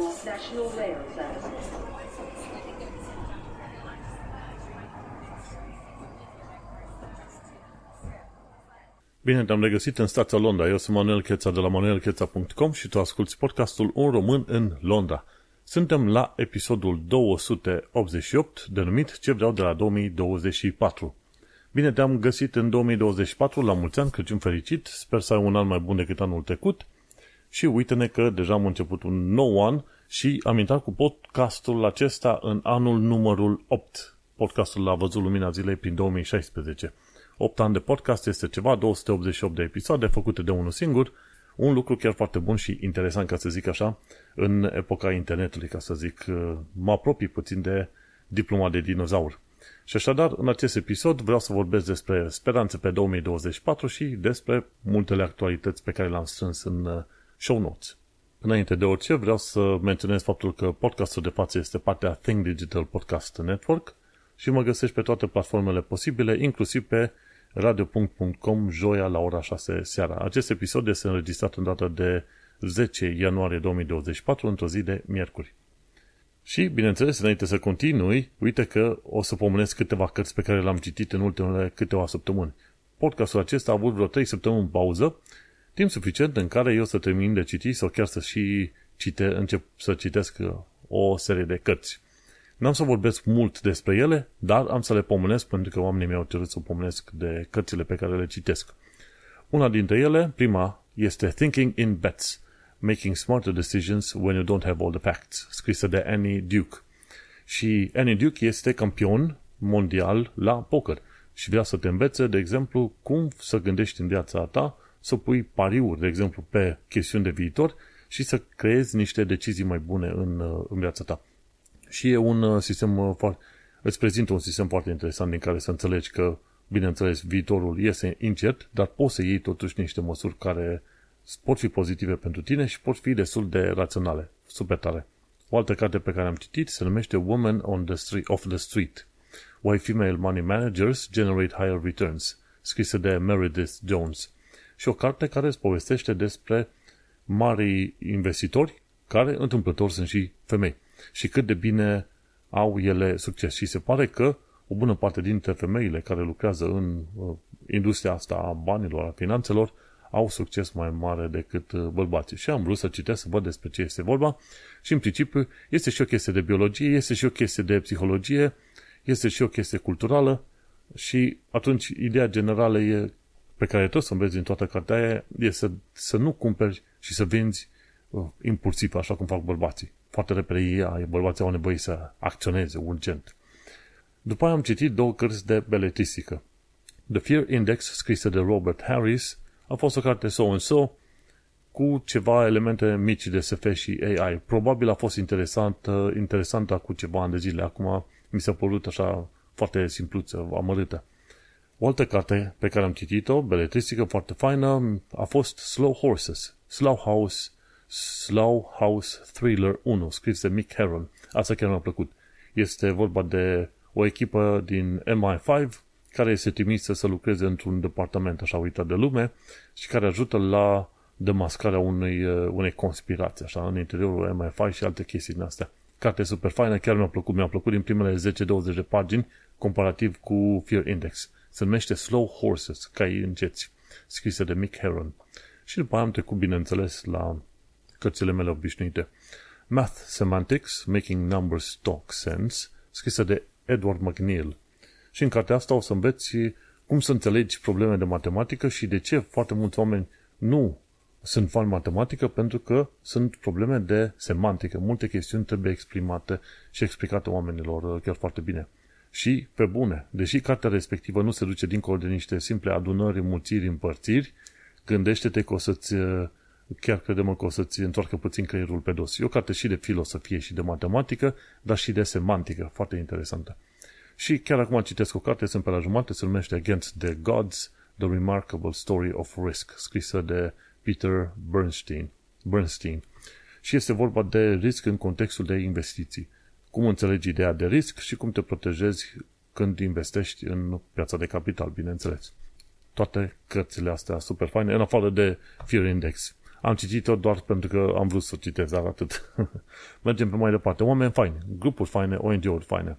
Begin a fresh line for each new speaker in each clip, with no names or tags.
National Rail Services.
Bine te-am regăsit în stația Londra. Eu sunt Manuel Cheța de la manuelcheța.com și tu asculti podcastul Un român în Londra. Suntem la episodul 288, denumit Ce vreau de la 2024. Bine te-am găsit în 2024, la mulți ani, Crăciun fericit, sper să ai un an mai bun decât anul trecut și uite-ne că deja am început un nou an și am intrat cu podcastul acesta în anul numărul 8. Podcastul a văzut lumina zilei prin 2016. 8 ani de podcast este ceva, 288 de episoade făcute de unul singur, un lucru chiar foarte bun și interesant, ca să zic așa, în epoca internetului, ca să zic, mă apropii puțin de diploma de dinozaur. Și așadar, în acest episod vreau să vorbesc despre speranțe pe 2024 și despre multele actualități pe care le-am strâns în uh, show notes. Înainte de orice, vreau să menționez faptul că podcastul de față este partea Think Digital Podcast Network și mă găsești pe toate platformele posibile, inclusiv pe radio.com joia la ora 6 seara. Acest episod este înregistrat în data de 10 ianuarie 2024, într-o zi de miercuri. Și, bineînțeles, înainte să continui, uite că o să pomenesc câteva cărți pe care le-am citit în ultimele câteva săptămâni. Podcastul acesta a avut vreo 3 săptămâni pauză, timp suficient în care eu să termin de citit sau chiar să și cite, încep să citesc o serie de cărți. N-am să vorbesc mult despre ele, dar am să le pomenesc pentru că oamenii mi-au cerut să pomenesc de cărțile pe care le citesc. Una dintre ele, prima, este Thinking in Bets, Making Smarter Decisions When You Don't Have All the Facts, scrisă de Annie Duke. Și Annie Duke este campion mondial la poker și vrea să te învețe, de exemplu, cum să gândești în viața ta, să pui pariuri, de exemplu, pe chestiuni de viitor și să creezi niște decizii mai bune în, în viața ta. Și e un uh, sistem uh, foarte, îți prezintă un sistem foarte interesant din care să înțelegi că, bineînțeles, viitorul este incert, dar poți să iei totuși niște măsuri care pot fi pozitive pentru tine și pot fi destul de raționale. Super tare. O altă carte pe care am citit se numește Women on the Street, of the Street. Why Female Money Managers Generate Higher Returns, scrisă de Meredith Jones. Și o carte care îți povestește despre mari investitori care întâmplător sunt și femei și cât de bine au ele succes. Și se pare că o bună parte dintre femeile care lucrează în uh, industria asta a banilor, a finanțelor, au succes mai mare decât uh, bărbații. Și am vrut să citesc, să văd despre ce este vorba și în principiu este și o chestie de biologie, este și o chestie de psihologie, este și o chestie culturală și atunci ideea generală e, pe care tot să înveți din toată cartea aia e să, să nu cumperi și să vinzi uh, impulsiv, așa cum fac bărbații. Foarte repede ei, bărbații au nevoie să acționeze urgent. După aia am citit două cărți de beletristică. The Fear Index, scrisă de Robert Harris, a fost o carte so-and-so cu ceva elemente mici de SF și AI. Probabil a fost interesantă, interesantă cu ceva ani de zile. Acum mi s-a părut așa foarte simpluță, amărâtă. O altă carte pe care am citit-o, beletristică foarte faină, a fost Slow Horses, Slow House, Slow House Thriller 1, scris de Mick Heron. Asta chiar mi-a plăcut. Este vorba de o echipă din MI5 care este trimisă să lucreze într-un departament așa uitat de lume și care ajută la demascarea unei, uh, unei conspirații, așa, în interiorul MI5 și alte chestii din astea. Carte super faină, chiar mi-a plăcut, mi-a plăcut din primele 10-20 de pagini, comparativ cu Fear Index. Se numește Slow Horses, cai înceți, scrisă de Mick Heron. Și după aia am trecut, bineînțeles, la cărțile mele obișnuite. Math Semantics, Making Numbers Talk Sense, scrisă de Edward McNeil. Și în cartea asta o să înveți cum să înțelegi probleme de matematică și de ce foarte mulți oameni nu sunt fan matematică, pentru că sunt probleme de semantică. Multe chestiuni trebuie exprimate și explicate oamenilor uh, chiar foarte bine. Și, pe bune, deși cartea respectivă nu se duce dincolo de niște simple adunări, mulțiri, împărțiri, gândește-te că o să-ți, uh, chiar credem că o să-ți întoarcă puțin creierul pe dos. E o carte și de filosofie și de matematică, dar și de semantică, foarte interesantă. Și chiar acum citesc o carte, sunt pe la jumate, se numește Against the Gods, The Remarkable Story of Risk, scrisă de Peter Bernstein. Bernstein. Și este vorba de risc în contextul de investiții. Cum înțelegi ideea de risc și cum te protejezi când investești în piața de capital, bineînțeles. Toate cărțile astea super faine, în afară de Fear Index. Am citit-o doar pentru că am vrut să o citesc, dar atât. Mergem pe mai departe. Oameni faini, grupuri faine, ONG-uri faine.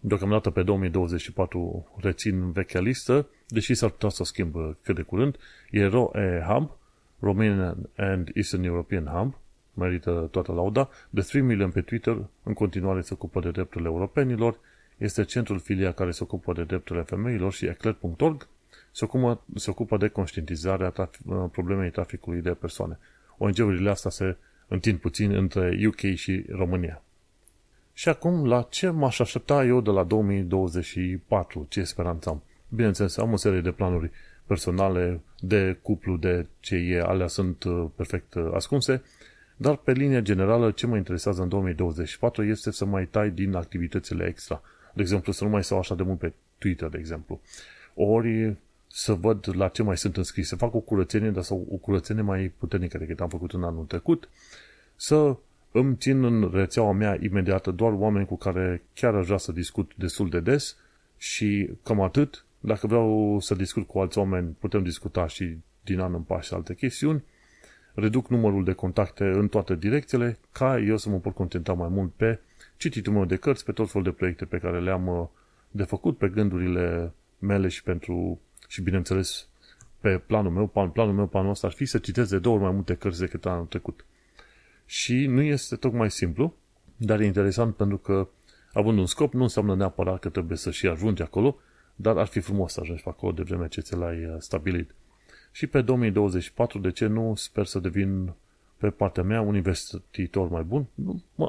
Deocamdată pe 2024 rețin vechea listă, deși s-ar putea să o schimb cât de curând. E ROE Hub, Romanian and Eastern European Hub, merită toată lauda. The 3 Million pe Twitter, în continuare se ocupă de drepturile europenilor, este centrul filia care se ocupă de drepturile femeilor și eclair.org se ocupă, se ocupă de conștientizarea traf- problemei traficului de persoane. ONG-urile astea se întind puțin între UK și România. Și acum, la ce m-aș aștepta eu de la 2024? Ce speranță am? Bineînțeles, am o serie de planuri personale, de cuplu, de ce e, alea sunt uh, perfect uh, ascunse, dar pe linie generală ce mă interesează în 2024 este să mai tai din activitățile extra. De exemplu, să nu mai stau așa de mult pe Twitter, de exemplu. Ori să văd la ce mai sunt înscris, să fac o curățenie, dar sau o curățenie mai puternică decât am făcut în anul trecut, să îmi țin în rețeaua mea imediată doar oameni cu care chiar aș vrea să discut destul de des și cam atât. Dacă vreau să discut cu alți oameni, putem discuta și din an în pas și alte chestiuni. Reduc numărul de contacte în toate direcțiile ca eu să mă pot concentra mai mult pe cititul meu de cărți, pe tot felul de proiecte pe care le-am uh, de făcut, pe gândurile mele și pentru și bineînțeles pe planul meu, planul meu, planul ăsta ar fi să citesc de două ori mai multe cărți decât anul trecut. Și nu este tocmai simplu, dar e interesant pentru că având un scop nu înseamnă neapărat că trebuie să și ajungi acolo, dar ar fi frumos să ajungi acolo de vreme ce ți l-ai uh, stabilit. Și pe 2024, de ce nu, sper să devin pe partea mea un investitor mai bun.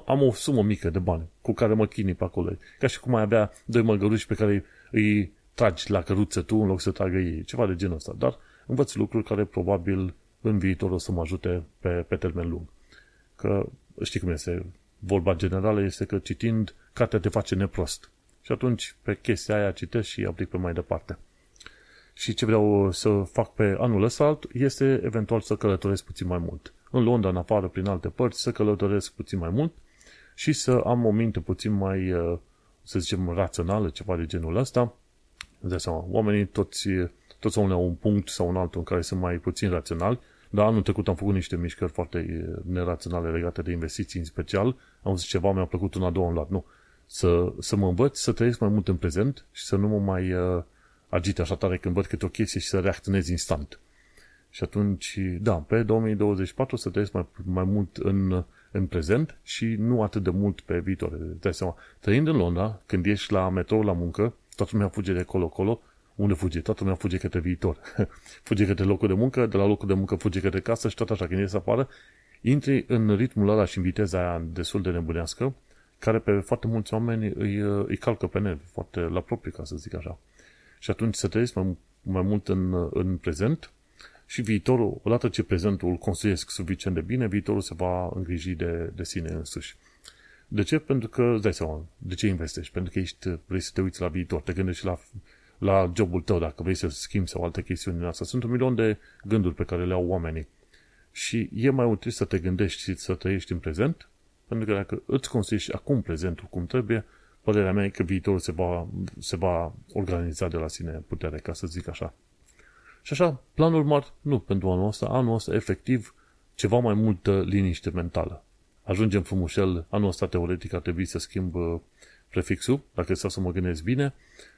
Am o sumă mică de bani cu care mă chinui pe acolo. Ca și cum ai avea doi măgăruși pe care îi tragi la căruță tu în loc să tragă ei. Ceva de genul ăsta. Dar învăț lucruri care probabil în viitor o să mă ajute pe, pe termen lung. Că știi cum este, vorba generală este că citind, cartea te face neprost. Și atunci pe chestia aia citesc și aplic pe mai departe. Și ce vreau să fac pe anul ăsta este eventual să călătoresc puțin mai mult. În Londra, în afară, prin alte părți, să călătoresc puțin mai mult și să am o minte puțin mai, să zicem, rațională, ceva de genul ăsta, Îți seama, oamenii toți, toți au un punct sau un altul în care sunt mai puțin raționali, dar anul trecut am făcut niște mișcări foarte neraționale legate de investiții în special. Am zis ceva, mi-a plăcut una, două, am luat. Nu. Să, să mă învăț să trăiesc mai mult în prezent și să nu mă mai uh, agite așa tare când văd câte o chestie și să reacționez instant. Și atunci, da, pe 2024 să trăiesc mai, mai mult în, în prezent și nu atât de mult pe viitor. Dai seama, trăind în Londra, când ești la metrou la muncă, Toată lumea fuge de acolo-acolo. Unde fuge? Toată lumea fuge către viitor. fuge către locul de muncă, de la locul de muncă fuge către casă și tot așa. Când ies afară, intri în ritmul ăla și în viteza aia destul de nebunească, care pe foarte mulți oameni îi, îi calcă pe nervi, foarte la propriu, ca să zic așa. Și atunci să trăiesc mai, mai mult în, în prezent și viitorul, odată ce prezentul îl construiesc suficient de bine, viitorul se va îngriji de, de sine însuși. De ce? Pentru că, îți dai seama, de ce investești? Pentru că ești, vrei să te uiți la viitor, te gândești la, la jobul tău, dacă vrei să schimbi sau alte chestiuni din asta. Sunt un milion de gânduri pe care le au oamenii. Și e mai util să te gândești și să trăiești în prezent, pentru că dacă îți construiești acum prezentul cum trebuie, părerea mea e că viitorul se va, se va organiza de la sine putere, ca să zic așa. Și așa, planul mari, nu pentru anul ăsta, anul ăsta, efectiv, ceva mai multă liniște mentală. Ajungem frumușel, anul ăsta teoretic ar trebui să schimb uh, prefixul, dacă stau să mă gândesc bine,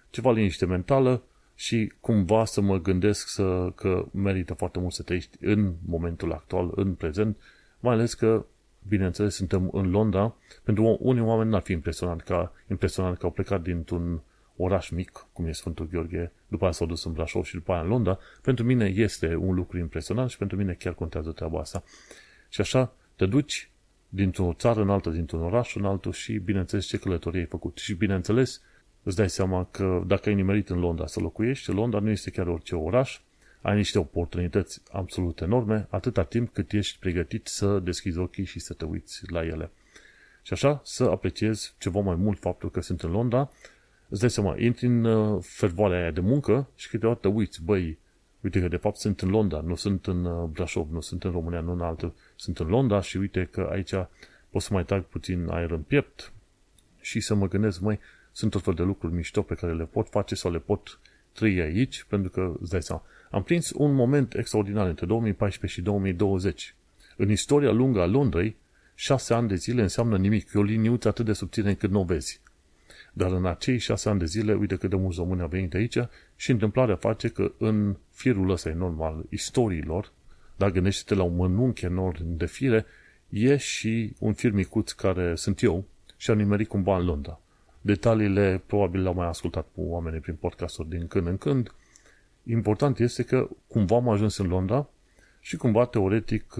ceva liniște mentală și cumva să mă gândesc să, că merită foarte mult să trăiești în momentul actual, în prezent, mai ales că, bineînțeles, suntem în Londra, pentru unii oameni n-ar fi impresionant ca, impresionant că au plecat dintr-un oraș mic, cum e Sfântul Gheorghe, după aia s-au dus în Brașov și după aia în Londra, pentru mine este un lucru impresionant și pentru mine chiar contează treaba asta. Și așa te duci dintr-o țară în altă, dintr-un oraș în altul și, bineînțeles, ce călătorie ai făcut. Și, bineînțeles, îți dai seama că dacă ai nimerit în Londra să locuiești, Londra nu este chiar orice oraș, ai niște oportunități absolut enorme, atâta timp cât ești pregătit să deschizi ochii și să te uiți la ele. Și așa, să apreciezi ceva mai mult faptul că sunt în Londra, îți dai seama, intri în uh, fervoarea aia de muncă și câteodată uiți, băi, Uite că de fapt sunt în Londra, nu sunt în uh, Brașov, nu sunt în România, nu în altă. Sunt în Londra și uite că aici pot să mai trag puțin aer în piept și să mă gândesc, mai sunt tot fel de lucruri mișto pe care le pot face sau le pot trăi aici, pentru că, îți dai seama, am prins un moment extraordinar între 2014 și 2020. În istoria lungă a Londrei, șase ani de zile înseamnă nimic. E o liniuță atât de subțire încât nu o vezi. Dar în acei șase ani de zile, uite cât de mulți români au venit aici și întâmplarea face că în firul ăsta enorm al istoriilor, dacă gândește la un mănunchi enorm de fire, e și un fir micuț care sunt eu și am nimerit cumva în Londra. Detaliile probabil le-au mai ascultat cu oamenii prin podcasturi din când în când. Important este că cumva am ajuns în Londra și cumva teoretic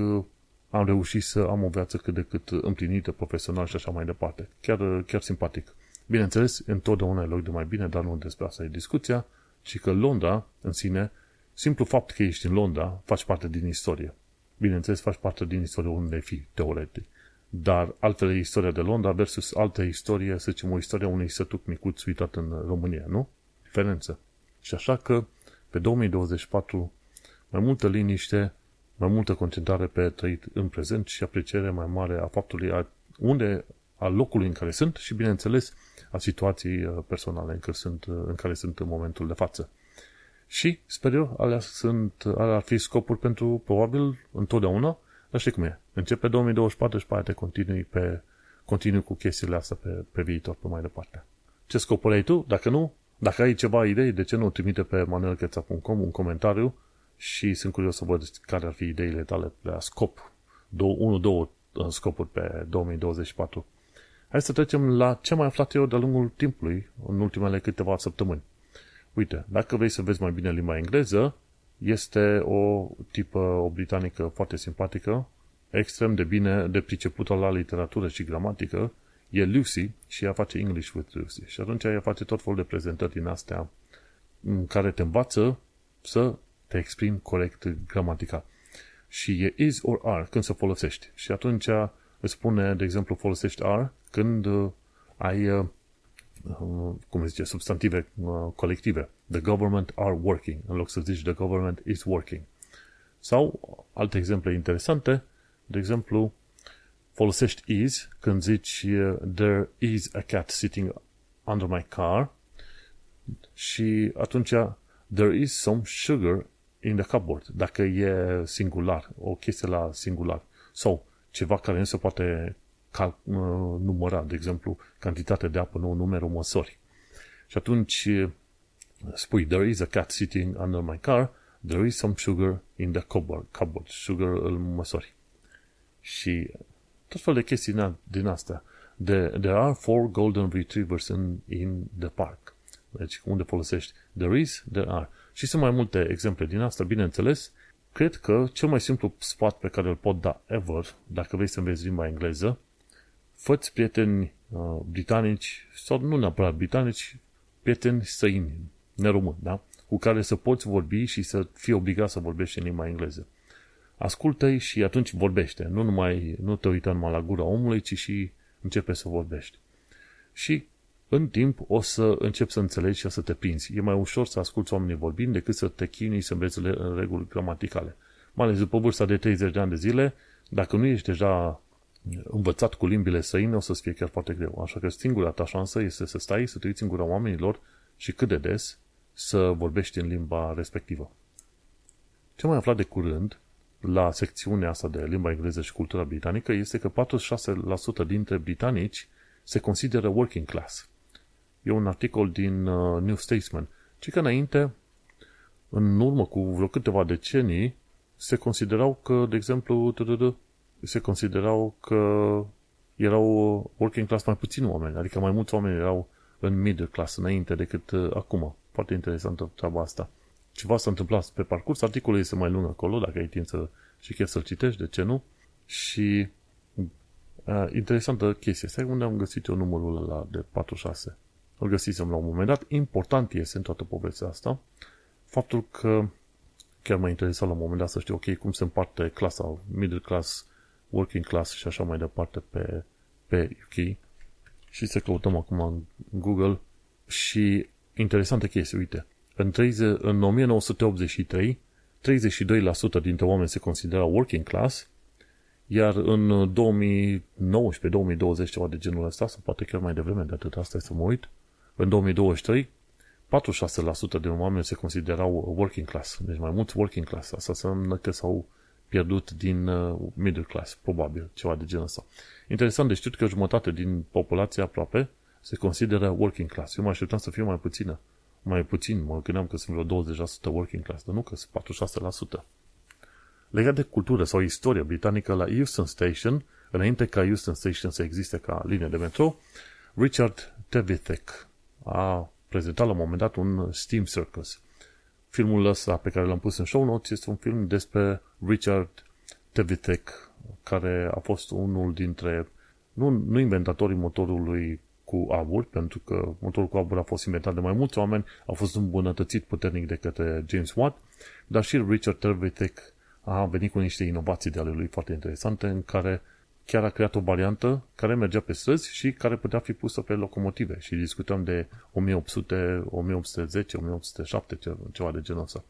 am reușit să am o viață cât de cât împlinită, profesional și așa mai departe. Chiar, chiar simpatic. Bineînțeles, întotdeauna e loc de mai bine, dar nu despre asta e discuția, ci că Londra, în sine, simplu fapt că ești în Londra, faci parte din istorie. Bineînțeles, faci parte din istorie unde fi, teoretic. Dar altfel e istoria de Londra versus altă istorie, să zicem, o istorie unui sătuc micuț uitat în România, nu? Diferență. Și așa că, pe 2024, mai multă liniște, mai multă concentrare pe trăit în prezent și apreciere mai mare a faptului a unde, a locului în care sunt și, bineînțeles, a situației uh, personale în care sunt, uh, în, care sunt în momentul de față. Și, sper eu, alea, sunt, alea ar fi scopuri pentru, probabil, întotdeauna, dar știi cum e. Începe 2024 și pe aia te continui, pe, continui cu chestiile astea pe, pe viitor, pe mai departe. Ce scopuri ai tu? Dacă nu, dacă ai ceva idei, de ce nu trimite pe manuelcheța.com un comentariu și sunt curios să văd care ar fi ideile tale la scop. Două, unu, două uh, scopuri pe 2024. Hai să trecem la ce mai aflat eu de-a lungul timpului, în ultimele câteva săptămâni. Uite, dacă vrei să vezi mai bine limba engleză, este o tipă, o britanică foarte simpatică, extrem de bine de pricepută la literatură și gramatică, e Lucy și ea face English with Lucy. Și atunci ea face tot felul de prezentări din astea în care te învață să te exprimi corect gramatical. Și e is or are când să folosești. Și atunci îți spune, de exemplu, folosești are când uh, ai, uh, uh, cum zice, substantive colective. The government are working, în loc să zici the government is working. Sau alte exemple interesante, de exemplu, folosești is când zici there is a cat sitting under my car și atunci there is some sugar in the cupboard, dacă e singular, o chestie la singular. Sau ceva care nu se poate cal- uh, număra, de exemplu, cantitatea de apă, nu numerul măsori. Și atunci uh, spui, there is a cat sitting under my car, there is some sugar in the cupboard. cupboard. Sugar îl măsori. Și tot fel de chestii din astea. The, there are four golden retrievers in, in the park. Deci unde folosești there is, there are. Și sunt mai multe exemple din asta, bineînțeles. Cred că cel mai simplu sfat pe care îl pot da ever, dacă vrei să înveți limba engleză, fă prieteni uh, britanici, sau nu neapărat britanici, prieteni străini, neromâni, da? Cu care să poți vorbi și să fii obligat să vorbești în limba engleză. Ascultă-i și atunci vorbește. Nu, numai, nu te uita numai la gura omului, ci și începe să vorbești. Și în timp o să începi să înțelegi și să te prinzi. E mai ușor să asculți oamenii vorbind decât să te chinui să înveți reguli gramaticale. Mai ales după vârsta de 30 de ani de zile, dacă nu ești deja învățat cu limbile străine, o să-ți fie chiar foarte greu. Așa că singura ta șansă este să stai, să te uiți în gura oamenilor și cât de des să vorbești în limba respectivă. Ce mai aflat de curând la secțiunea asta de limba engleză și cultura britanică este că 46% dintre britanici se consideră working class. E un articol din uh, New Statesman. Ci că înainte, în urmă cu vreo câteva decenii, se considerau că, de exemplu, se considerau că erau working class mai puțini oameni, adică mai mulți oameni erau în middle class înainte decât uh, acum. Foarte interesantă treaba asta. Ceva s-a întâmplat pe parcurs, articolul este mai lung acolo, dacă ai timp să și chiar să-l citești, de ce nu? Și uh, interesantă chestie. Stai unde am găsit eu numărul ăla de 46. Îl găsisem la un moment dat. Important este în toată povestea asta faptul că chiar m-a interesat la un moment dat să știu, ok, cum se împarte clasa, middle class, working class și așa mai departe pe, pe UK. Și să căutăm acum în Google și interesantă chestie, uite. În, 30, în 1983, 32% dintre oameni se considerau working class, iar în 2019-2020, ceva de genul ăsta, sau poate chiar mai devreme de atât, asta e să mă uit, în 2023, 46% de oameni se considerau working class, deci mai mulți working class. Asta înseamnă că s-au pierdut din uh, middle class, probabil, ceva de genul ăsta. Interesant de știut că jumătate din populația aproape se consideră working class. Eu mă așteptam să fie mai puțină. Mai puțin, mă gândeam că sunt vreo 20% working class, dar nu că sunt 46%. Legat de cultură sau istorie britanică, la Euston Station, înainte ca Euston Station să existe ca linie de metro, Richard Tevithek a prezentat la un moment dat un Steam Circus. Filmul ăsta pe care l-am pus în show notes este un film despre Richard Tevithek, care a fost unul dintre, nu, nu inventatorii motorului cu abur, pentru că motorul cu abur a fost inventat de mai mulți oameni, a fost îmbunătățit puternic de către James Watt, dar și Richard Tevithek a venit cu niște inovații de ale lui foarte interesante în care chiar a creat o variantă care mergea pe străzi și care putea fi pusă pe locomotive și discutăm de 1800, 1810, 1807, ceva de genul ăsta.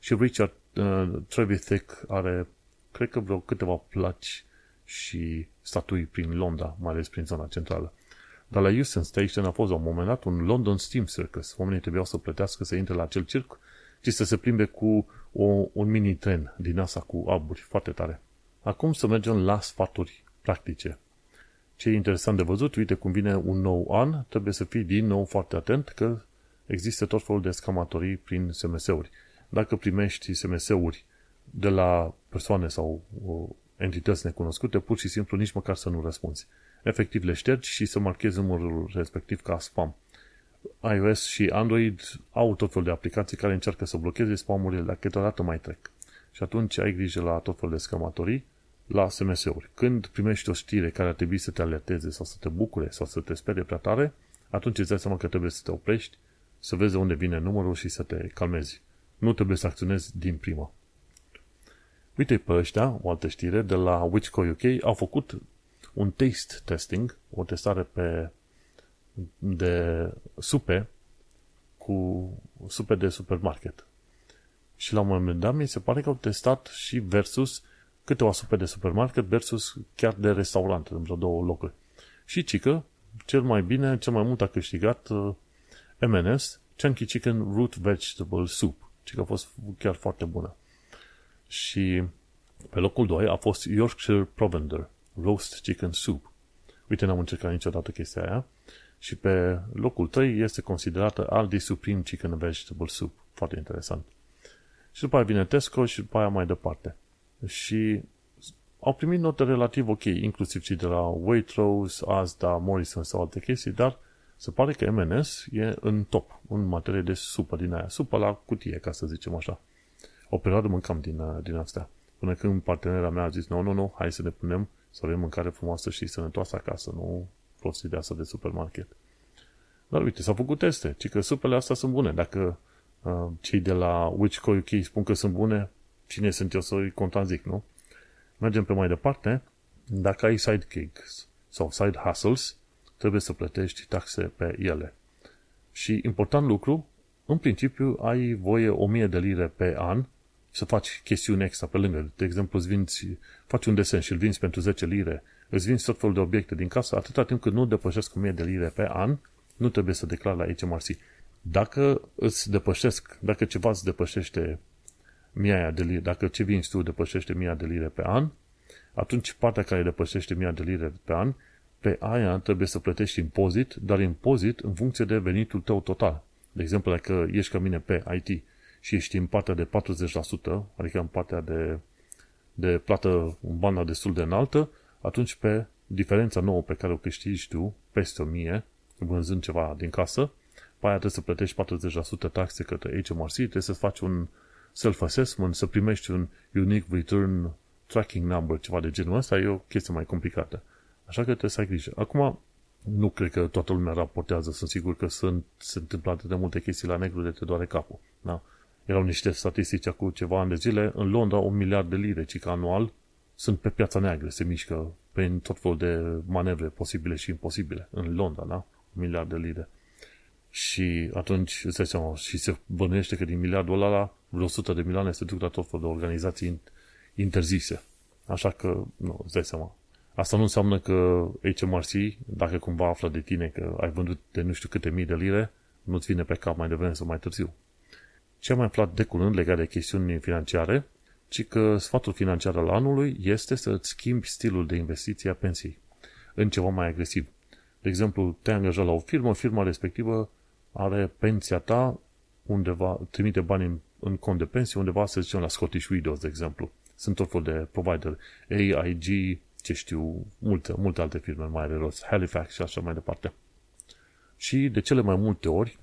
Și Richard uh, Trevithick are, cred că vreo câteva placi și statui prin Londra, mai ales prin zona centrală. Dar la Euston Station a fost la un moment dat un London Steam Circus. Oamenii trebuiau să plătească să intre la acel circ și să se plimbe cu o, un mini-tren din asta cu aburi, foarte tare. Acum să mergem la sfaturi practice. Ce e interesant de văzut, uite cum vine un nou an, trebuie să fii din nou foarte atent că există tot felul de scamatorii prin SMS-uri. Dacă primești SMS-uri de la persoane sau entități necunoscute, pur și simplu nici măcar să nu răspunzi. Efectiv le ștergi și să marchezi numărul respectiv ca spam. iOS și Android au tot felul de aplicații care încearcă să blocheze spamurile, dar câteodată mai trec. Și atunci ai grijă la tot felul de scamatorii la SMS-uri. Când primești o știre care ar trebui să te alerteze sau să te bucure sau să te sperie prea tare, atunci îți dai seama că trebuie să te oprești, să vezi de unde vine numărul și să te calmezi. Nu trebuie să acționezi din prima. Uite pe ăștia, o altă știre, de la Witchco UK, au făcut un taste testing, o testare pe de supe cu supe de supermarket. Și la un moment dat mi se pare că au testat și versus câteva supe de supermarket versus chiar de restaurant în vreo două locuri. Și cică, cel mai bine, cel mai mult a câștigat uh, M&S Chunky Chicken Root Vegetable Soup. Cică a fost chiar foarte bună. Și pe locul 2 a fost Yorkshire Provender Roast Chicken Soup. Uite, n-am încercat niciodată chestia aia. Și pe locul 3 este considerată Aldi Supreme Chicken Vegetable Soup. Foarte interesant. Și după aia vine Tesco și după aia mai departe și au primit note relativ ok, inclusiv și de la Waitrose, Asda, Morrison sau alte chestii, dar se pare că M&S e în top, în materie de supă din aia, supă la cutie, ca să zicem așa. O perioadă mâncam din, uh, din astea. Până când partenera mea a zis, nu, nu, nu, hai să ne punem să avem mâncare frumoasă și sănătoasă acasă, nu prostii de asta de supermarket. Dar uite, s-au făcut teste, ci că supele astea sunt bune. Dacă uh, cei de la Which UK spun că sunt bune, cine sunt eu să-i contrazic, nu? Mergem pe mai departe. Dacă ai side gigs sau side hustles, trebuie să plătești taxe pe ele. Și important lucru, în principiu ai voie 1000 de lire pe an să faci chestiuni extra pe lângă. De exemplu, îți vinzi, faci un desen și îl vinzi pentru 10 lire, îți vinzi tot felul de obiecte din casă, atâta timp cât nu depășesc 1000 de lire pe an, nu trebuie să declari la HMRC. Dacă îți depășesc, dacă ceva îți depășește mii de lire, dacă ce vinzi tu depășește 1000 de lire pe an, atunci partea care depășește 1000 de lire pe an, pe aia trebuie să plătești impozit, dar impozit în funcție de venitul tău total. De exemplu, dacă ești ca mine pe IT și ești în partea de 40%, adică în partea de, de plată în banda destul de înaltă, atunci pe diferența nouă pe care o câștigi tu, peste 1000, vânzând ceva din casă, pe aia trebuie să plătești 40% taxe către HMRC, trebuie să faci un self-assessment, să primești un unique return tracking number, ceva de genul ăsta, e o chestie mai complicată. Așa că trebuie să ai grijă. Acum, nu cred că toată lumea raportează, sunt sigur că sunt, se întâmplă atât de multe chestii la negru de te doare capul. Da? Erau niște statistici cu ceva ani de zile, în Londra un miliard de lire, ci că anual sunt pe piața neagră, se mișcă prin tot felul de manevre posibile și imposibile în Londra, da? Un miliard de lire. Și atunci îți dai seama, și se bănuiește că din miliardul ăla vreo 100 de milioane se duc la tot felul de organizații interzise. Așa că, nu, îți dai seama. Asta nu înseamnă că HMRC, dacă cumva află de tine că ai vândut de nu știu câte mii de lire, nu-ți vine pe cap mai devreme sau mai târziu. Ce am mai aflat de curând legat de chestiuni financiare, ci că sfatul financiar al anului este să-ți schimbi stilul de investiție a pensiei în ceva mai agresiv. De exemplu, te-ai angajat la o firmă, firma respectivă are pensia ta undeva, trimite bani în, în cont de pensie undeva, să zicem, la Scottish Widows, de exemplu. Sunt tot fel de provider, AIG, ce știu, multe, multe alte firme mai are rost, Halifax și așa mai departe. Și de cele mai multe ori,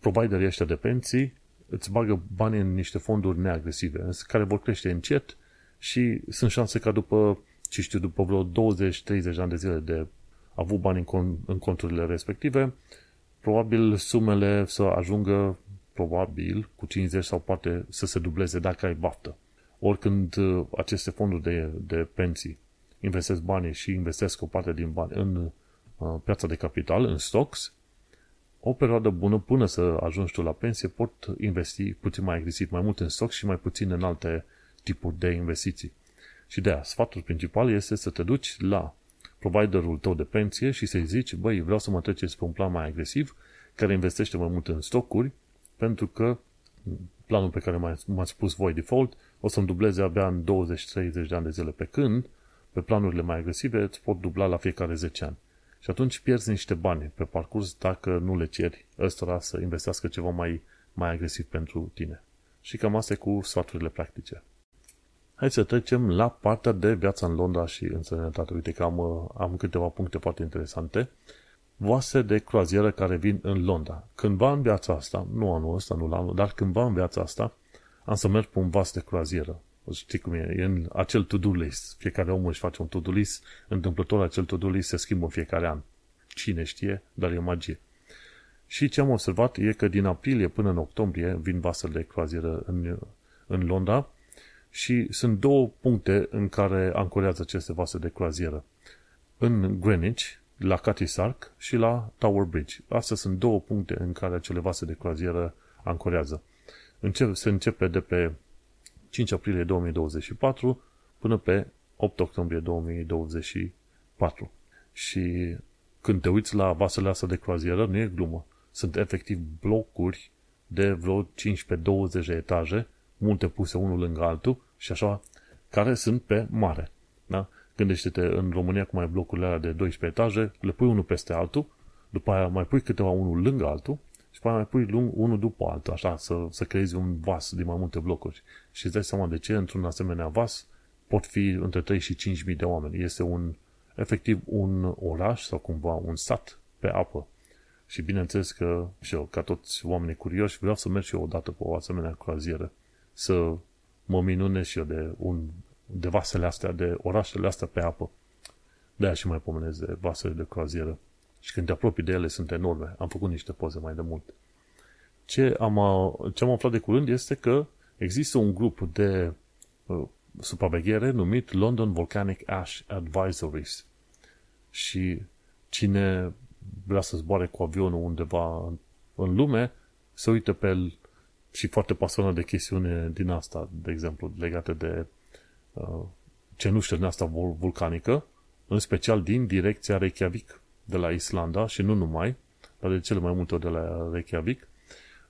providerii ăștia de pensii îți bagă bani în niște fonduri neagresive, care vor crește încet și sunt șanse ca după, ce știu, după vreo 20-30 de ani de zile de avut bani în, con- în conturile respective, probabil sumele să ajungă probabil cu 50 sau poate să se dubleze dacă ai baftă. Oricând uh, aceste fonduri de, de pensii investesc bani și investesc o parte din bani în uh, piața de capital, în stocks, o perioadă bună până să ajungi tu la pensie pot investi puțin mai agresiv, mai mult în stocks și mai puțin în alte tipuri de investiții. Și de aia, sfatul principal este să te duci la providerul tău de pensie și să-i zici, băi, vreau să mă treceți pe un plan mai agresiv, care investește mai mult în stocuri, pentru că planul pe care m-ați spus voi default o să-mi dubleze abia în 20-30 de ani de zile, pe când pe planurile mai agresive îți pot dubla la fiecare 10 ani. Și atunci pierzi niște bani pe parcurs dacă nu le ceri ăstora să investească ceva mai, mai agresiv pentru tine. Și cam asta e cu sfaturile practice. Hai să trecem la partea de viața în Londra și în sănătate. Uite că am, am câteva puncte foarte interesante. Vase de croazieră care vin în Londra. Cândva în viața asta, nu anul ăsta, nu la anul, dar cândva în viața asta, am să merg pe un vas de croazieră. Știi cum e? E în acel to-do list. Fiecare om își face un to-do list. Întâmplător acel to-do list se schimbă în fiecare an. Cine știe, dar e magie. Și ce am observat e că din aprilie până în octombrie vin vasele de croazieră în, în Londra și sunt două puncte în care ancorează aceste vase de croazieră. În Greenwich, la Cathy Sark și la Tower Bridge. Astea sunt două puncte în care acele vase de croazieră ancorează. Încep, se începe de pe 5 aprilie 2024 până pe 8 octombrie 2024. Și când te uiți la vasele astea de croazieră, nu e glumă. Sunt efectiv blocuri de vreo 15-20 de etaje, multe puse unul lângă altul și așa, care sunt pe mare. Da? Gândește-te în România cum ai blocurile alea de 12 etaje, le pui unul peste altul, după aia mai pui câteva unul lângă altul și după aia mai pui lung unul după altul, așa, să, să creezi un vas din mai multe blocuri. Și îți dai seama de ce într-un asemenea vas pot fi între 3 și 5.000 de oameni. Este un, efectiv un oraș sau cumva un sat pe apă. Și bineînțeles că și eu, ca toți oamenii curioși, vreau să merg și eu odată pe o asemenea croazieră. Să mă minunez și eu de, un, de vasele astea, de orașele astea pe apă. de și mai pomenez de vasele de croazieră. Și când te apropii de ele, sunt enorme. Am făcut niște poze mai de mult. Ce am, ce am aflat de curând este că există un grup de uh, supraveghere numit London Volcanic Ash Advisories. Și cine vrea să zboare cu avionul undeva în, în lume, se uită pe el și foarte pasionat de chestiune din asta, de exemplu, legate de uh, cenușă din asta vulcanică, în special din direcția Reykjavik, de la Islanda și nu numai, dar de cele mai multe ori de la Reykjavik,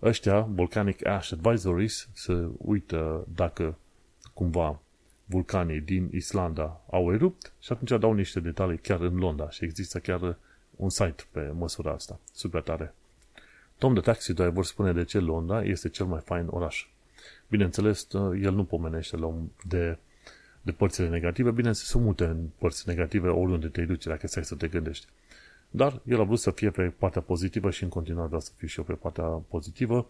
ăștia, Volcanic Ash Advisories, se uită dacă cumva vulcanii din Islanda au erupt și atunci dau niște detalii chiar în Londra și există chiar un site pe măsura asta. Super tare. Tom de Taxi Driver spune de ce Londra este cel mai fain oraș. Bineînțeles, el nu pomenește la un, de, de părțile negative. Bineînțeles, sunt multe părți negative oriunde te duci, dacă stai să te gândești. Dar el a vrut să fie pe partea pozitivă și în continuare vreau să fiu și eu pe partea pozitivă.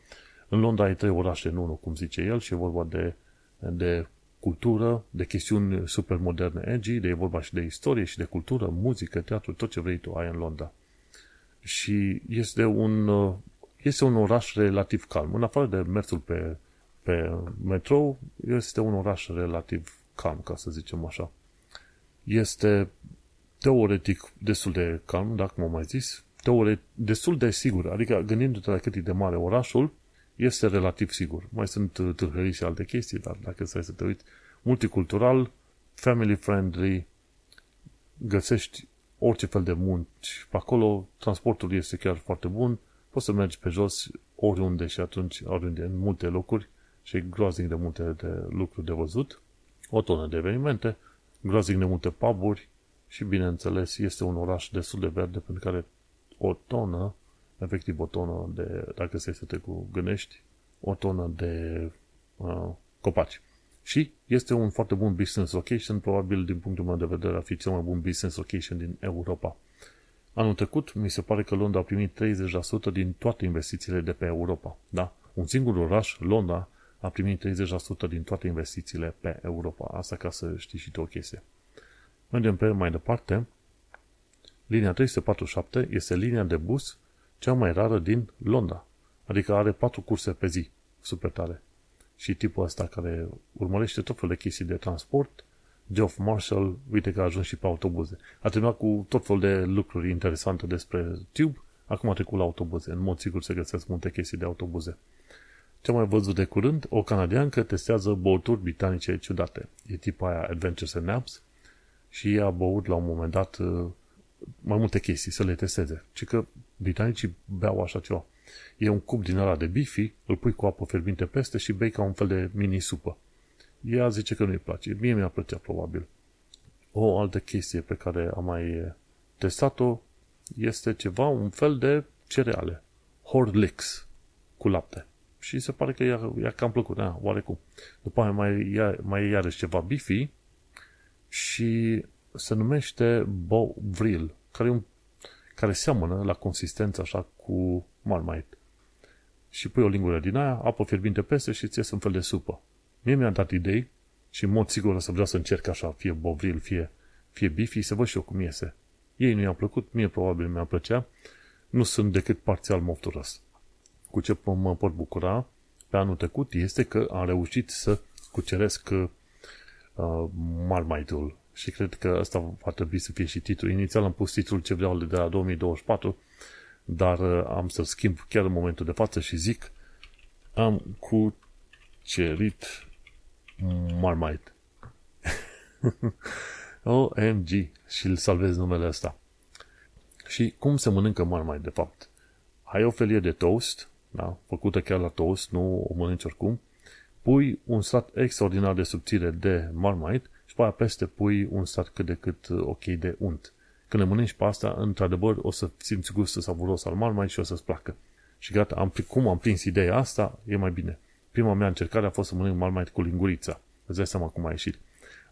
În Londra ai trei orașe în unul, cum zice el, și e vorba de, de cultură, de chestiuni super moderne, edgy, de e vorba și de istorie și de cultură, muzică, teatru, tot ce vrei tu ai în Londra. Și este un, este un oraș relativ calm. În afară de mersul pe, pe metrou, este un oraș relativ calm, ca să zicem așa. Este teoretic destul de calm, dacă m-am mai zis, teoretic destul de sigur, adică gândindu-te la cât e de mare orașul, este relativ sigur. Mai sunt uh, tâlhării și alte chestii, dar dacă stai să te uiți, multicultural, family friendly, găsești orice fel de munci pe acolo, transportul este chiar foarte bun, poți să mergi pe jos oriunde și atunci, oriunde, în multe locuri și groaznic de multe de lucruri de văzut, o tonă de evenimente, groaznic de multe puburi și, bineînțeles, este un oraș destul de verde pentru care o tonă, efectiv o tonă de, dacă să te cu gândești, o tonă de uh, copaci. Și este un foarte bun business location, probabil din punctul meu de vedere ar fi cel mai bun business location din Europa. Anul trecut, mi se pare că Londra a primit 30% din toate investițiile de pe Europa. Da? Un singur oraș, Londra, a primit 30% din toate investițiile pe Europa. Asta ca să știi și tu o chestie. Mergem pe mai departe. Linia 347 este linia de bus cea mai rară din Londra. Adică are patru curse pe zi. Super tare. Și tipul ăsta care urmărește tot felul de chestii de transport, Geoff Marshall, uite că a ajuns și pe autobuze. A terminat cu tot felul de lucruri interesante despre Tube, acum a trecut la autobuze. În mod sigur se găsesc multe chestii de autobuze. Ce mai văzut de curând, o canadiancă testează băuturi britanice ciudate. E tipa aia Adventures and Naps și ea a băut la un moment dat uh, mai multe chestii să le testeze. Ci că britanicii beau așa ceva. E un cup din ăla de bifi, îl pui cu apă fierbinte peste și bei ca un fel de mini-supă. Ea zice că nu-i place. Mie mi-a plăcea probabil. O altă chestie pe care am mai testat-o este ceva, un fel de cereale. Horlicks cu lapte. Și se pare că i-a, i-a cam plăcut, da, oarecum. După aia mai, ia, mai e iarăși ceva bifi și se numește Bovril, care, un, care seamănă la consistență așa cu Marmite. Și pui o lingură din aia, apă fierbinte peste și ți un fel de supă. Mie mi-a dat idei și în mod sigur o să vreau să încerc așa, fie bovril, fie, fie bifi, să văd și eu cum iese. Ei nu i-a plăcut, mie probabil mi-a plăcea. Nu sunt decât parțial mofturos. Cu ce mă pot bucura pe anul trecut este că am reușit să cuceresc uh, Marmite-ul. Și cred că asta va trebui să fie și titlul. Inițial am pus titlul ce vreau de la 2024, dar uh, am să-l schimb chiar în momentul de față și zic am cucerit Marmite. OMG. Și îl salvez numele ăsta. Și cum se mănâncă Marmite, de fapt? Ai o felie de toast, da? făcută chiar la toast, nu o mănânci oricum, pui un stat extraordinar de subțire de Marmite și pe aia peste pui un stat cât de cât uh, ok de unt. Când le mănânci pe asta, într-adevăr, o să simți gustul savuros al Marmite și o să-ți placă. Și gata, am, cum am prins ideea asta, e mai bine. Prima mea încercare a fost să mănânc Marmite cu lingurița. Îți dai seama cum a ieșit.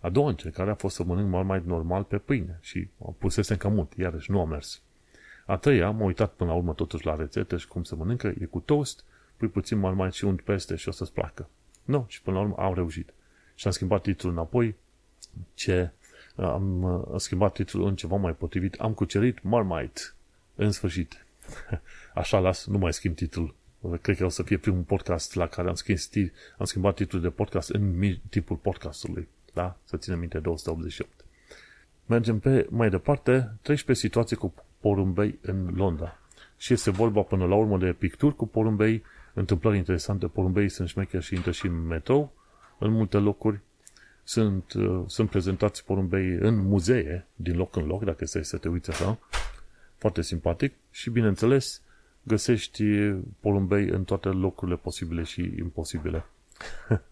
A doua încercare a fost să mănânc Marmite normal pe pâine și pusesem cam mult, iarăși nu a mers. A treia, am uitat până la urmă totuși la rețetă și cum se mănâncă, e cu toast, pui puțin Marmite și unt peste și o să-ți placă. Nu, no, și până la urmă am reușit. Și am schimbat titlul înapoi, ce am, am schimbat titlul în ceva mai potrivit. Am cucerit Marmite. În sfârșit. Așa las, nu mai schimb titlul. Cred că o să fie primul podcast la care am, schimbat, am schimbat titlul de podcast în tipul podcastului. Da? Să ținem minte 288. Mergem pe mai departe. 13 situații cu porumbei în Londra. Și este vorba până la urmă de picturi cu porumbei, întâmplări interesante. Porumbei sunt șmecheri și intră și în metrou în multe locuri. Sunt, uh, sunt prezentați porumbei în muzee, din loc în loc, dacă stai să te uiți așa. Foarte simpatic și, bineînțeles, găsești porumbei în toate locurile posibile și imposibile.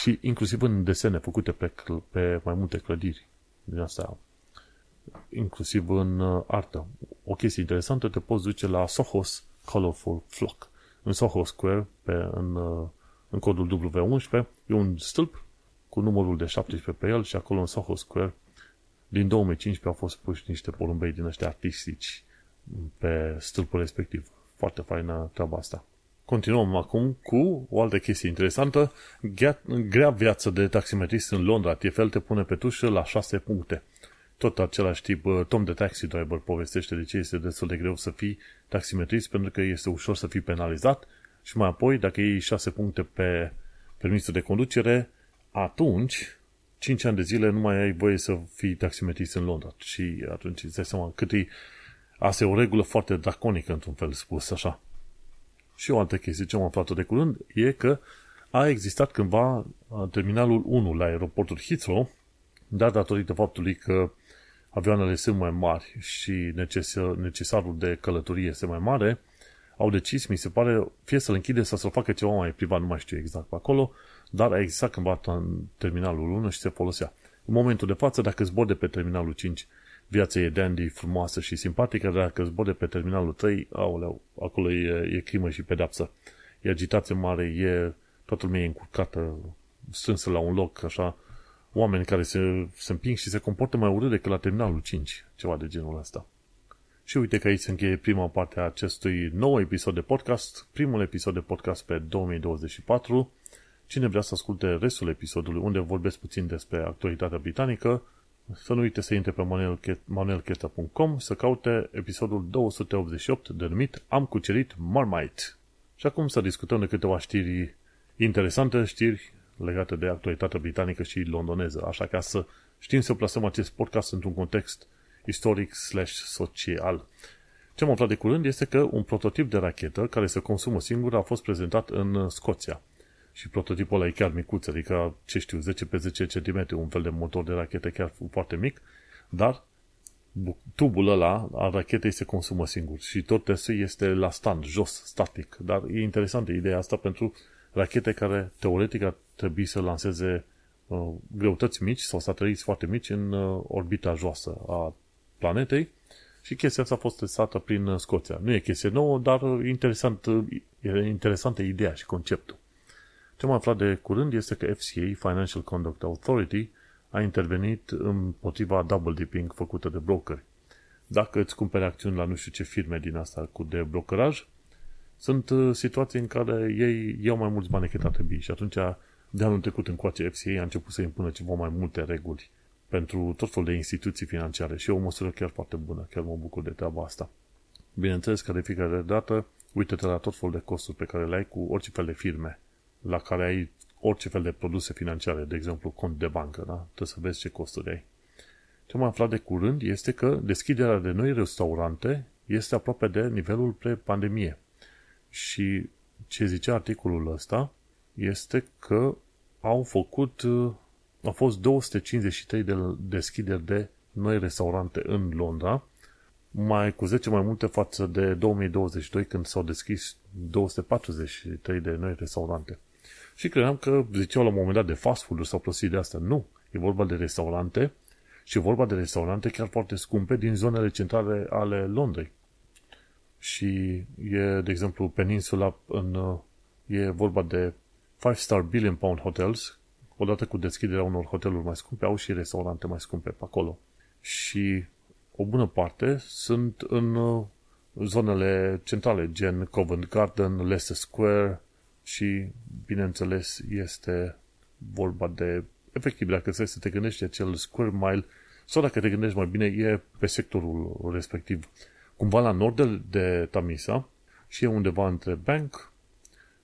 și inclusiv în desene făcute pe, pe mai multe clădiri. Din asta, inclusiv în uh, artă. O chestie interesantă, te poți duce la Soho's Colorful Flock. În Soho Square, pe, în, uh, în codul W11, e un stâlp cu numărul de 17 pe el și acolo în Soho Square din 2015 au fost puși niște porumbei din ăștia artistici pe stâlpul respectiv. Foarte faină treaba asta. Continuăm acum cu o altă chestie interesantă. Grea viață de taximetrist în Londra. TFL te pune pe tușă la 6 puncte. Tot același tip, uh, Tom de Taxi Driver povestește de ce este destul de greu să fii taximetrist, pentru că este ușor să fii penalizat și mai apoi, dacă iei 6 puncte pe permisul de conducere, atunci 5 ani de zile nu mai ai voie să fii taximetrist în Londra. Și atunci îți dai seama cât e... Asta e o regulă foarte draconică, într-un fel spus, așa. Și o altă chestie ce am aflat de curând e că a existat cândva terminalul 1 la aeroportul Heathrow, dar datorită faptului că avioanele sunt mai mari și necesarul de călătorie este mai mare, au decis, mi se pare, fie să-l închide sau să-l facă ceva mai privat, nu mai știu exact pe acolo, dar a existat cândva în terminalul 1 și se folosea. În momentul de față, dacă zbor de pe terminalul 5, viața e dandy, frumoasă și simpatică, dar dacă zbor de pe terminalul 3, aoleu, acolo e, e crimă și pedapsă. E agitație mare, e, toată lumea e încurcată, strânsă la un loc, așa, oameni care se, se împing și se comportă mai urât decât la terminalul 5, ceva de genul ăsta. Și uite că aici se încheie prima parte a acestui nou episod de podcast, primul episod de podcast pe 2024. Cine vrea să asculte restul episodului, unde vorbesc puțin despre actualitatea britanică, să nu uite să intre pe manuelcheta.com să caute episodul 288 denumit Am cucerit Marmite. Și acum să discutăm de câteva știri interesante, știri legate de actualitatea britanică și londoneză. Așa ca să știm să plasăm acest podcast într-un context istoric slash social. Ce am aflat de curând este că un prototip de rachetă care se consumă singur a fost prezentat în Scoția. Și prototipul ăla e chiar micuț, adică, ce știu, 10 pe 10 cm, un fel de motor de rachetă chiar foarte mic, dar tubul ăla al rachetei se consumă singur și tot testul este la stand, jos, static. Dar e interesantă ideea asta pentru rachete care teoretic ar trebui să lanseze uh, greutăți mici sau sateliți foarte mici în uh, orbita joasă a planetei și chestia asta a fost testată prin uh, Scoția. Nu e chestie nouă, dar interesant, e interesantă ideea și conceptul. Ce am aflat de curând este că FCA, Financial Conduct Authority, a intervenit împotriva double dipping făcută de brokeri. Dacă îți cumperi acțiuni la nu știu ce firme din asta cu de brokeraj, sunt uh, situații în care ei iau mai mulți bani decât ar trebui și atunci de anul trecut încoace FCA a început să impună ceva mai multe reguli pentru tot felul de instituții financiare și e o măsură chiar foarte bună, chiar mă bucur de treaba asta. Bineînțeles că de fiecare dată uite-te la tot felul de costuri pe care le ai cu orice fel de firme la care ai orice fel de produse financiare, de exemplu cont de bancă, da? Trebuie să vezi ce costuri ai. Ce am aflat de curând este că deschiderea de noi restaurante este aproape de nivelul pre-pandemie. Și ce zicea articolul ăsta este că au făcut, au fost 253 de deschideri de noi restaurante în Londra, mai cu 10 mai multe față de 2022 când s-au deschis 243 de noi restaurante. Și credeam că ziceau la un moment dat de fast food sau prostii de asta. Nu. E vorba de restaurante și e vorba de restaurante chiar foarte scumpe din zonele centrale ale Londrei. Și e, de exemplu, peninsula în, e vorba de 5-star billion pound hotels, odată cu deschiderea unor hoteluri mai scumpe, au și restaurante mai scumpe pe acolo. Și o bună parte sunt în zonele centrale, gen Covent Garden, Leicester Square, și, bineînțeles, este vorba de, efectiv, dacă să te gândești acel square mile, sau dacă te gândești mai bine, e pe sectorul respectiv, cumva la nord de, de Tamisa și e undeva între Bank,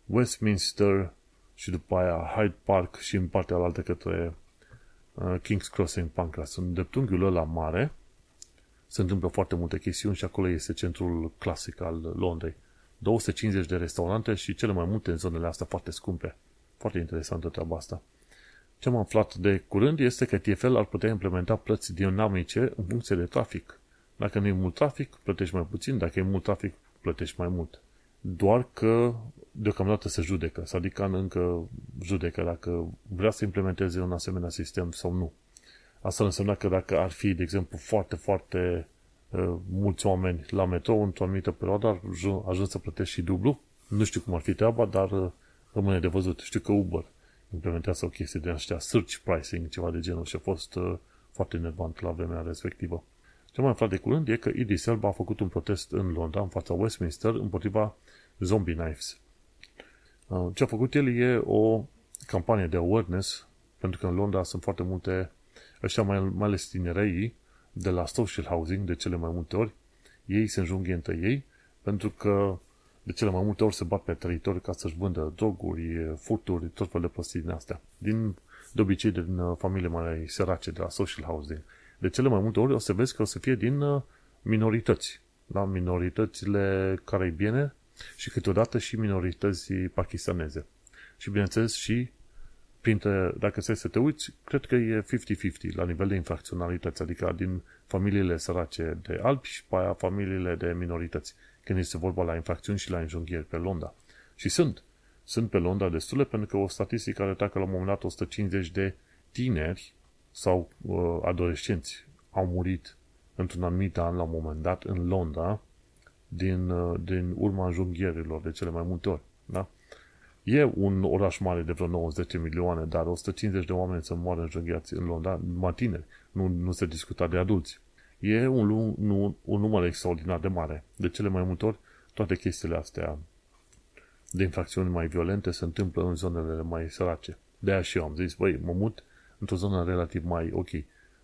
Westminster și după aia Hyde Park și în partea alaltă către uh, King's Crossing Pancras. În dreptunghiul ăla mare se întâmplă foarte multe chestiuni și acolo este centrul clasic al Londrei. 250 de restaurante și cele mai multe în zonele astea foarte scumpe. Foarte interesantă treaba asta. Ce am aflat de curând este că TFL ar putea implementa plăți dinamice în funcție de trafic. Dacă nu e mult trafic, plătești mai puțin, dacă e mult trafic, plătești mai mult. Doar că deocamdată se judecă, adică încă judecă dacă vrea să implementeze un asemenea sistem sau nu. Asta înseamnă că dacă ar fi, de exemplu, foarte, foarte Uh, mulți oameni la metrou într-o anumită perioadă ajuns să plătești și dublu. Nu știu cum ar fi treaba, dar uh, rămâne de văzut. Știu că Uber implementează o chestie de așa, search pricing, ceva de genul și a fost uh, foarte nervant la vremea respectivă. Ce mai aflat de curând e că Idris Elba a făcut un protest în Londra, în fața Westminster, împotriva zombie knives. Ce a făcut el e o campanie de awareness, pentru că în Londra sunt foarte multe, ăștia mai, mai ales tinereii, de la social housing, de cele mai multe ori, ei se înjunghe între ei, pentru că de cele mai multe ori se bat pe teritoriu ca să-și vândă droguri, furturi, tot fel de prostii din astea. Din, de obicei din uh, familii mai sărace, de la social housing. De cele mai multe ori o să vezi că o să fie din uh, minorități. Da? Minoritățile caraibiene și câteodată și minorități pakistaneze. Și bineînțeles și printre, dacă să să te uiți, cred că e 50-50 la nivel de infracționalități, adică din familiile sărace de albi și pe aia familiile de minorități. când este vorba la infracțiuni și la înjunghieri pe Londra. Și sunt. Sunt pe Londra destule pentru că o statistică arăta că la un moment dat 150 de tineri sau uh, adolescenți au murit într-un anumit an la un moment dat în Londra din, uh, din urma înjunghierilor de cele mai multe ori. Da? E un oraș mare de vreo 90 milioane, dar 150 de oameni să moară înjunghiați în Londra, numai tineri. Nu, nu se discuta de adulți. E un, un, un număr extraordinar de mare. De cele mai multe ori, toate chestiile astea de infracțiuni mai violente se întâmplă în zonele mai sărace. De aia și eu am zis, băi, mă mut într-o zonă relativ mai ok.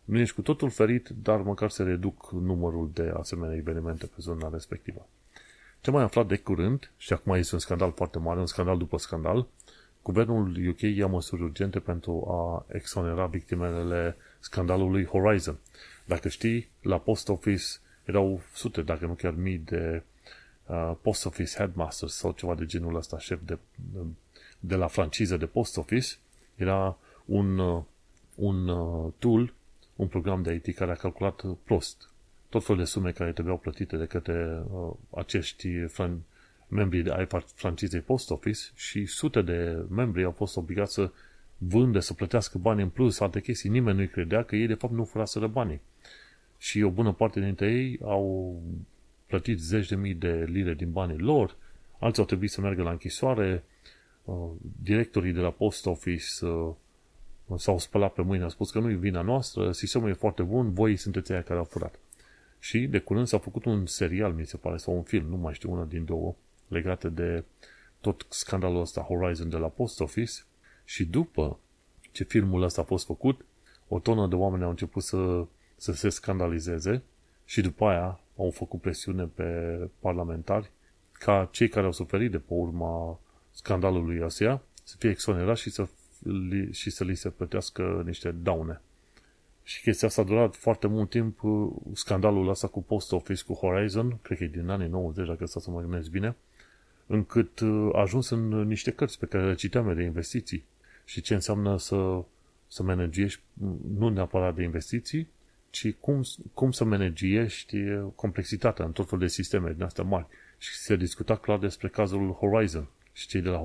Nu ești cu totul ferit, dar măcar se reduc numărul de asemenea evenimente pe zona respectivă. Ce mai aflat de curând, și acum este un scandal foarte mare, un scandal după scandal, guvernul UK ia măsuri urgente pentru a exonera victimele scandalului Horizon. Dacă știi, la post office erau sute, dacă nu chiar mii de uh, post office headmasters sau ceva de genul ăsta, șef de, de la franciză de post office, era un, uh, un uh, tool, un program de IT care a calculat prost tot felul de sume care trebuiau plătite de către uh, acești fran- membri de ai francizei Post Office și sute de membri au fost obligați să vândă, să plătească bani în plus, alte chestii. Nimeni nu-i credea că ei de fapt nu furaseră banii. Și o bună parte dintre ei au plătit zeci de mii de lire din banii lor, alții au trebuit să meargă la închisoare, uh, directorii de la Post Office uh, s-au spălat pe mâini, au spus că nu e vina noastră, sistemul e foarte bun, voi sunteți aia care au furat. Și de curând s-a făcut un serial, mi se pare, sau un film, nu mai știu, una din două, legate de tot scandalul ăsta Horizon de la Post Office și după ce filmul ăsta a fost făcut, o tonă de oameni au început să, să se scandalizeze și după aia au făcut presiune pe parlamentari ca cei care au suferit de pe urma scandalului ăsta să fie exonerați și să, li, și să li se plătească niște daune. Și chestia asta a durat foarte mult timp, uh, scandalul ăsta cu Post Office, cu Horizon, cred că e din anii 90, dacă să mă gândesc bine, încât uh, a ajuns în niște cărți pe care le citeam de investiții. Și ce înseamnă să, să managiești, nu neapărat de investiții, ci cum, cum să managiești complexitatea în tot felul de sisteme din astea mari. Și se discuta clar despre cazul Horizon. Și cei de la,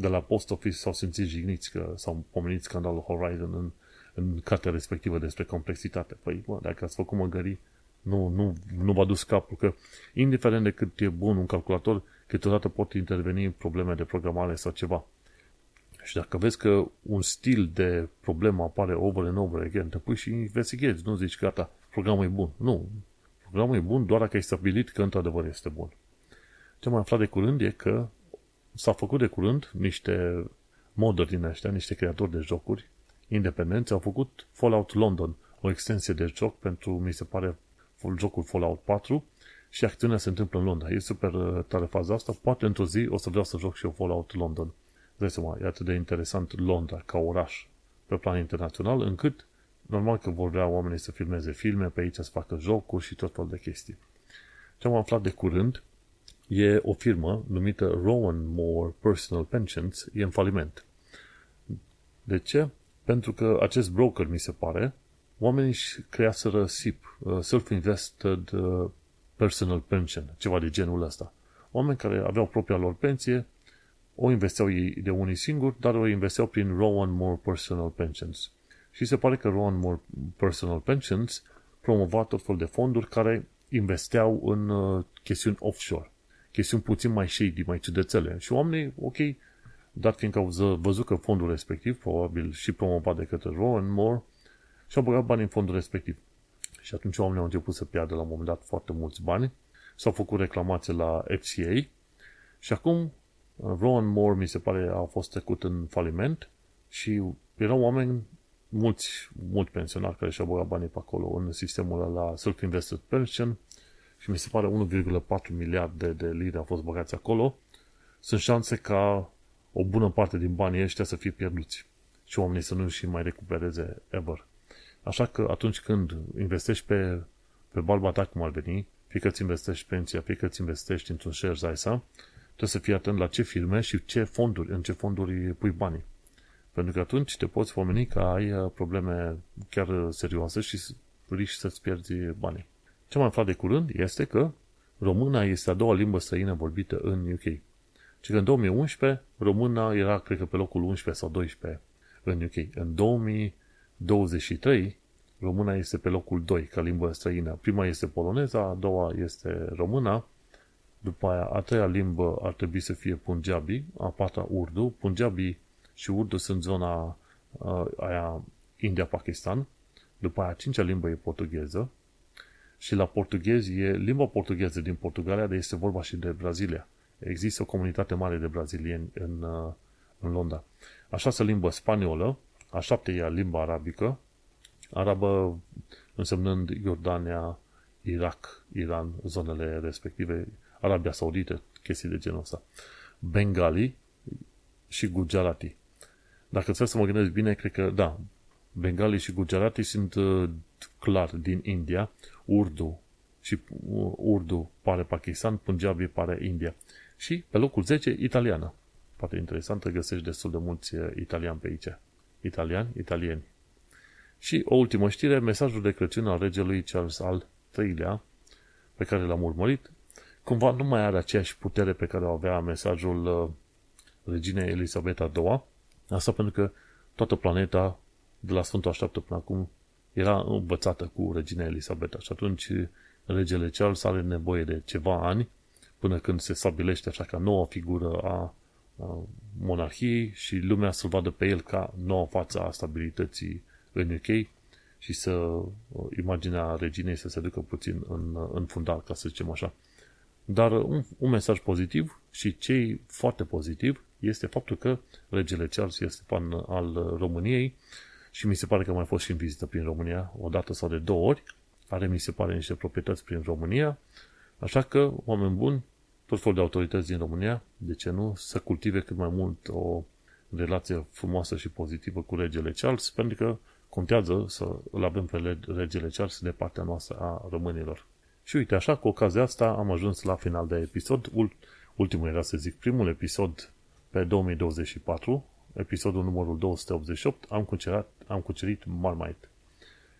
de la Post Office s-au simțit jigniți că s-au pomenit scandalul Horizon în, în cartea respectivă despre complexitate. Păi, bă, dacă ați făcut măgării, nu, nu, nu v-a dus capul, că indiferent de cât e bun un calculator, câteodată pot interveni probleme de programare sau ceva. Și dacă vezi că un stil de problemă apare over and over again, te pui și investighezi, nu zici gata, programul e bun. Nu, programul e bun doar dacă ai stabilit că într-adevăr este bun. Ce am aflat de curând e că s-a făcut de curând niște moduri din ăștia, niște creatori de jocuri independenți au făcut Fallout London, o extensie de joc pentru, mi se pare, jocul Fallout 4 și acțiunea se întâmplă în Londra. E super uh, tare faza asta. Poate într-o zi o să vreau să joc și eu Fallout London. Dai seama, e atât de interesant Londra ca oraș pe plan internațional, încât normal că vor vrea oamenii să filmeze filme pe aici, să facă jocuri și tot fel de chestii. Ce am aflat de curând e o firmă numită Rowan Moore Personal Pensions, e în faliment. De ce? Pentru că acest broker, mi se pare, oamenii își creaseră SIP, uh, Self-Invested uh, Personal Pension, ceva de genul ăsta. Oameni care aveau propria lor pensie, o investeau ei de unii singuri, dar o investeau prin Rowan More Personal Pensions. Și se pare că Rowan More Personal Pensions promova tot fel de fonduri care investeau în uh, chestiuni offshore, chestiuni puțin mai shady, mai ciudățele. Și oamenii, ok, dar fiindcă au văzut că fondul respectiv, probabil și promovat de către Rowan Moore, și-au băgat bani în fondul respectiv. Și atunci oamenii au început să piardă la un moment dat foarte mulți bani, s-au făcut reclamație la FCA și acum Rowan Moore, mi se pare, a fost trecut în faliment și erau oameni, mulți, mulți pensionari care și-au băgat banii pe acolo în sistemul la Self-Invested Pension și mi se pare 1,4 miliarde de lire au fost băgați acolo. Sunt șanse ca o bună parte din banii ăștia să fie pierduți și oamenii să nu și mai recupereze ever. Așa că atunci când investești pe, pe balba ta, cum ar veni, fie că îți investești pensia, fie că îți investești într-un share ISA, trebuie să fii atent la ce firme și ce fonduri, în ce fonduri pui banii. Pentru că atunci te poți pomeni că ai uh, probleme chiar serioase și riști să-ți pierzi banii. Ce am aflat de curând este că româna este a doua limbă străină vorbită în UK. Și că în 2011, româna era, cred că, pe locul 11 sau 12 în UK. În 2023, româna este pe locul 2 ca limbă străină. Prima este poloneza, a doua este româna, după aia, a treia limbă ar trebui să fie Punjabi, a patra Urdu. Punjabi și Urdu sunt zona uh, aia India-Pakistan. După aia, a cincea limbă e portugheză. Și la portughez e limba portugheză din Portugalia, dar este vorba și de Brazilia. Există o comunitate mare de brazilieni în, uh, în Londra. A șasea limbă spaniolă, a șaptea limba arabică, arabă însemnând Iordania, Irak, Iran, zonele respective, Arabia Saudită, chestii de genul ăsta. Bengali și Gujarati. Dacă trebuie să mă gândesc bine, cred că, da, Bengali și Gujarati sunt uh, clar din India, Urdu și uh, Urdu pare Pakistan, Punjabi pare India. Și pe locul 10, italiană. Poate interesantă, găsești destul de mulți uh, italiani pe aici. Italiani, italieni. Și o ultimă știre, mesajul de Crăciun al regelui Charles al III-lea, pe care l-am urmărit, cumva nu mai are aceeași putere pe care o avea mesajul uh, reginei Elisabeta II. Asta pentru că toată planeta, de la Sfântul Așteaptă până acum, era învățată cu regina Elisabeta și atunci regele Charles are nevoie de ceva ani până când se stabilește așa ca nouă figură a, a monarhiei și lumea să-l vadă pe el ca nouă față a stabilității în UK și să imaginea reginei să se ducă puțin în, în fundal, ca să zicem așa. Dar un, un mesaj pozitiv și cei foarte pozitiv este faptul că regele Charles este fan al României și mi se pare că a mai fost și în vizită prin România, o dată sau de două ori. Are, mi se pare, niște proprietăți prin România. Așa că, oameni buni, tot felul de autorități din România, de ce nu, să cultive cât mai mult o relație frumoasă și pozitivă cu regele Charles, pentru că contează să îl avem pe regele Charles de partea noastră a românilor. Și uite, așa, cu ocazia asta am ajuns la final de episod. Ultimul era să zic primul episod pe 2024, episodul numărul 288, am cucerit, am cucerit Marmite.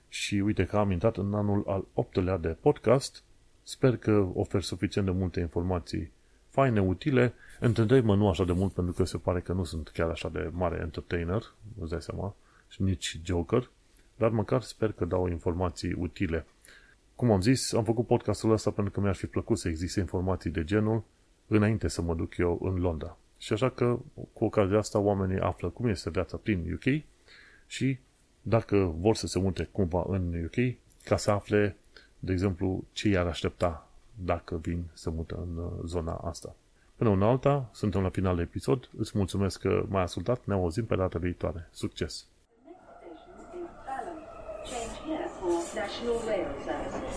Și uite că am intrat în anul al optelea de podcast. Sper că ofer suficient de multe informații faine, utile. Întâlnesc-mă nu așa de mult pentru că se pare că nu sunt chiar așa de mare entertainer, îți dai seama, și nici joker, dar măcar sper că dau informații utile. Cum am zis, am făcut podcastul ăsta pentru că mi-ar fi plăcut să existe informații de genul înainte să mă duc eu în Londra. Și așa că, cu ocazia asta, oamenii află cum este viața prin UK și dacă vor să se mute cumva în UK, ca să afle, de exemplu, ce i-ar aștepta dacă vin să mută în uh, zona asta. Până una alta, suntem la final de episod. Îți mulțumesc că m-ai ascultat. Ne auzim pe data viitoare. Succes!
Change here for National Rail Services.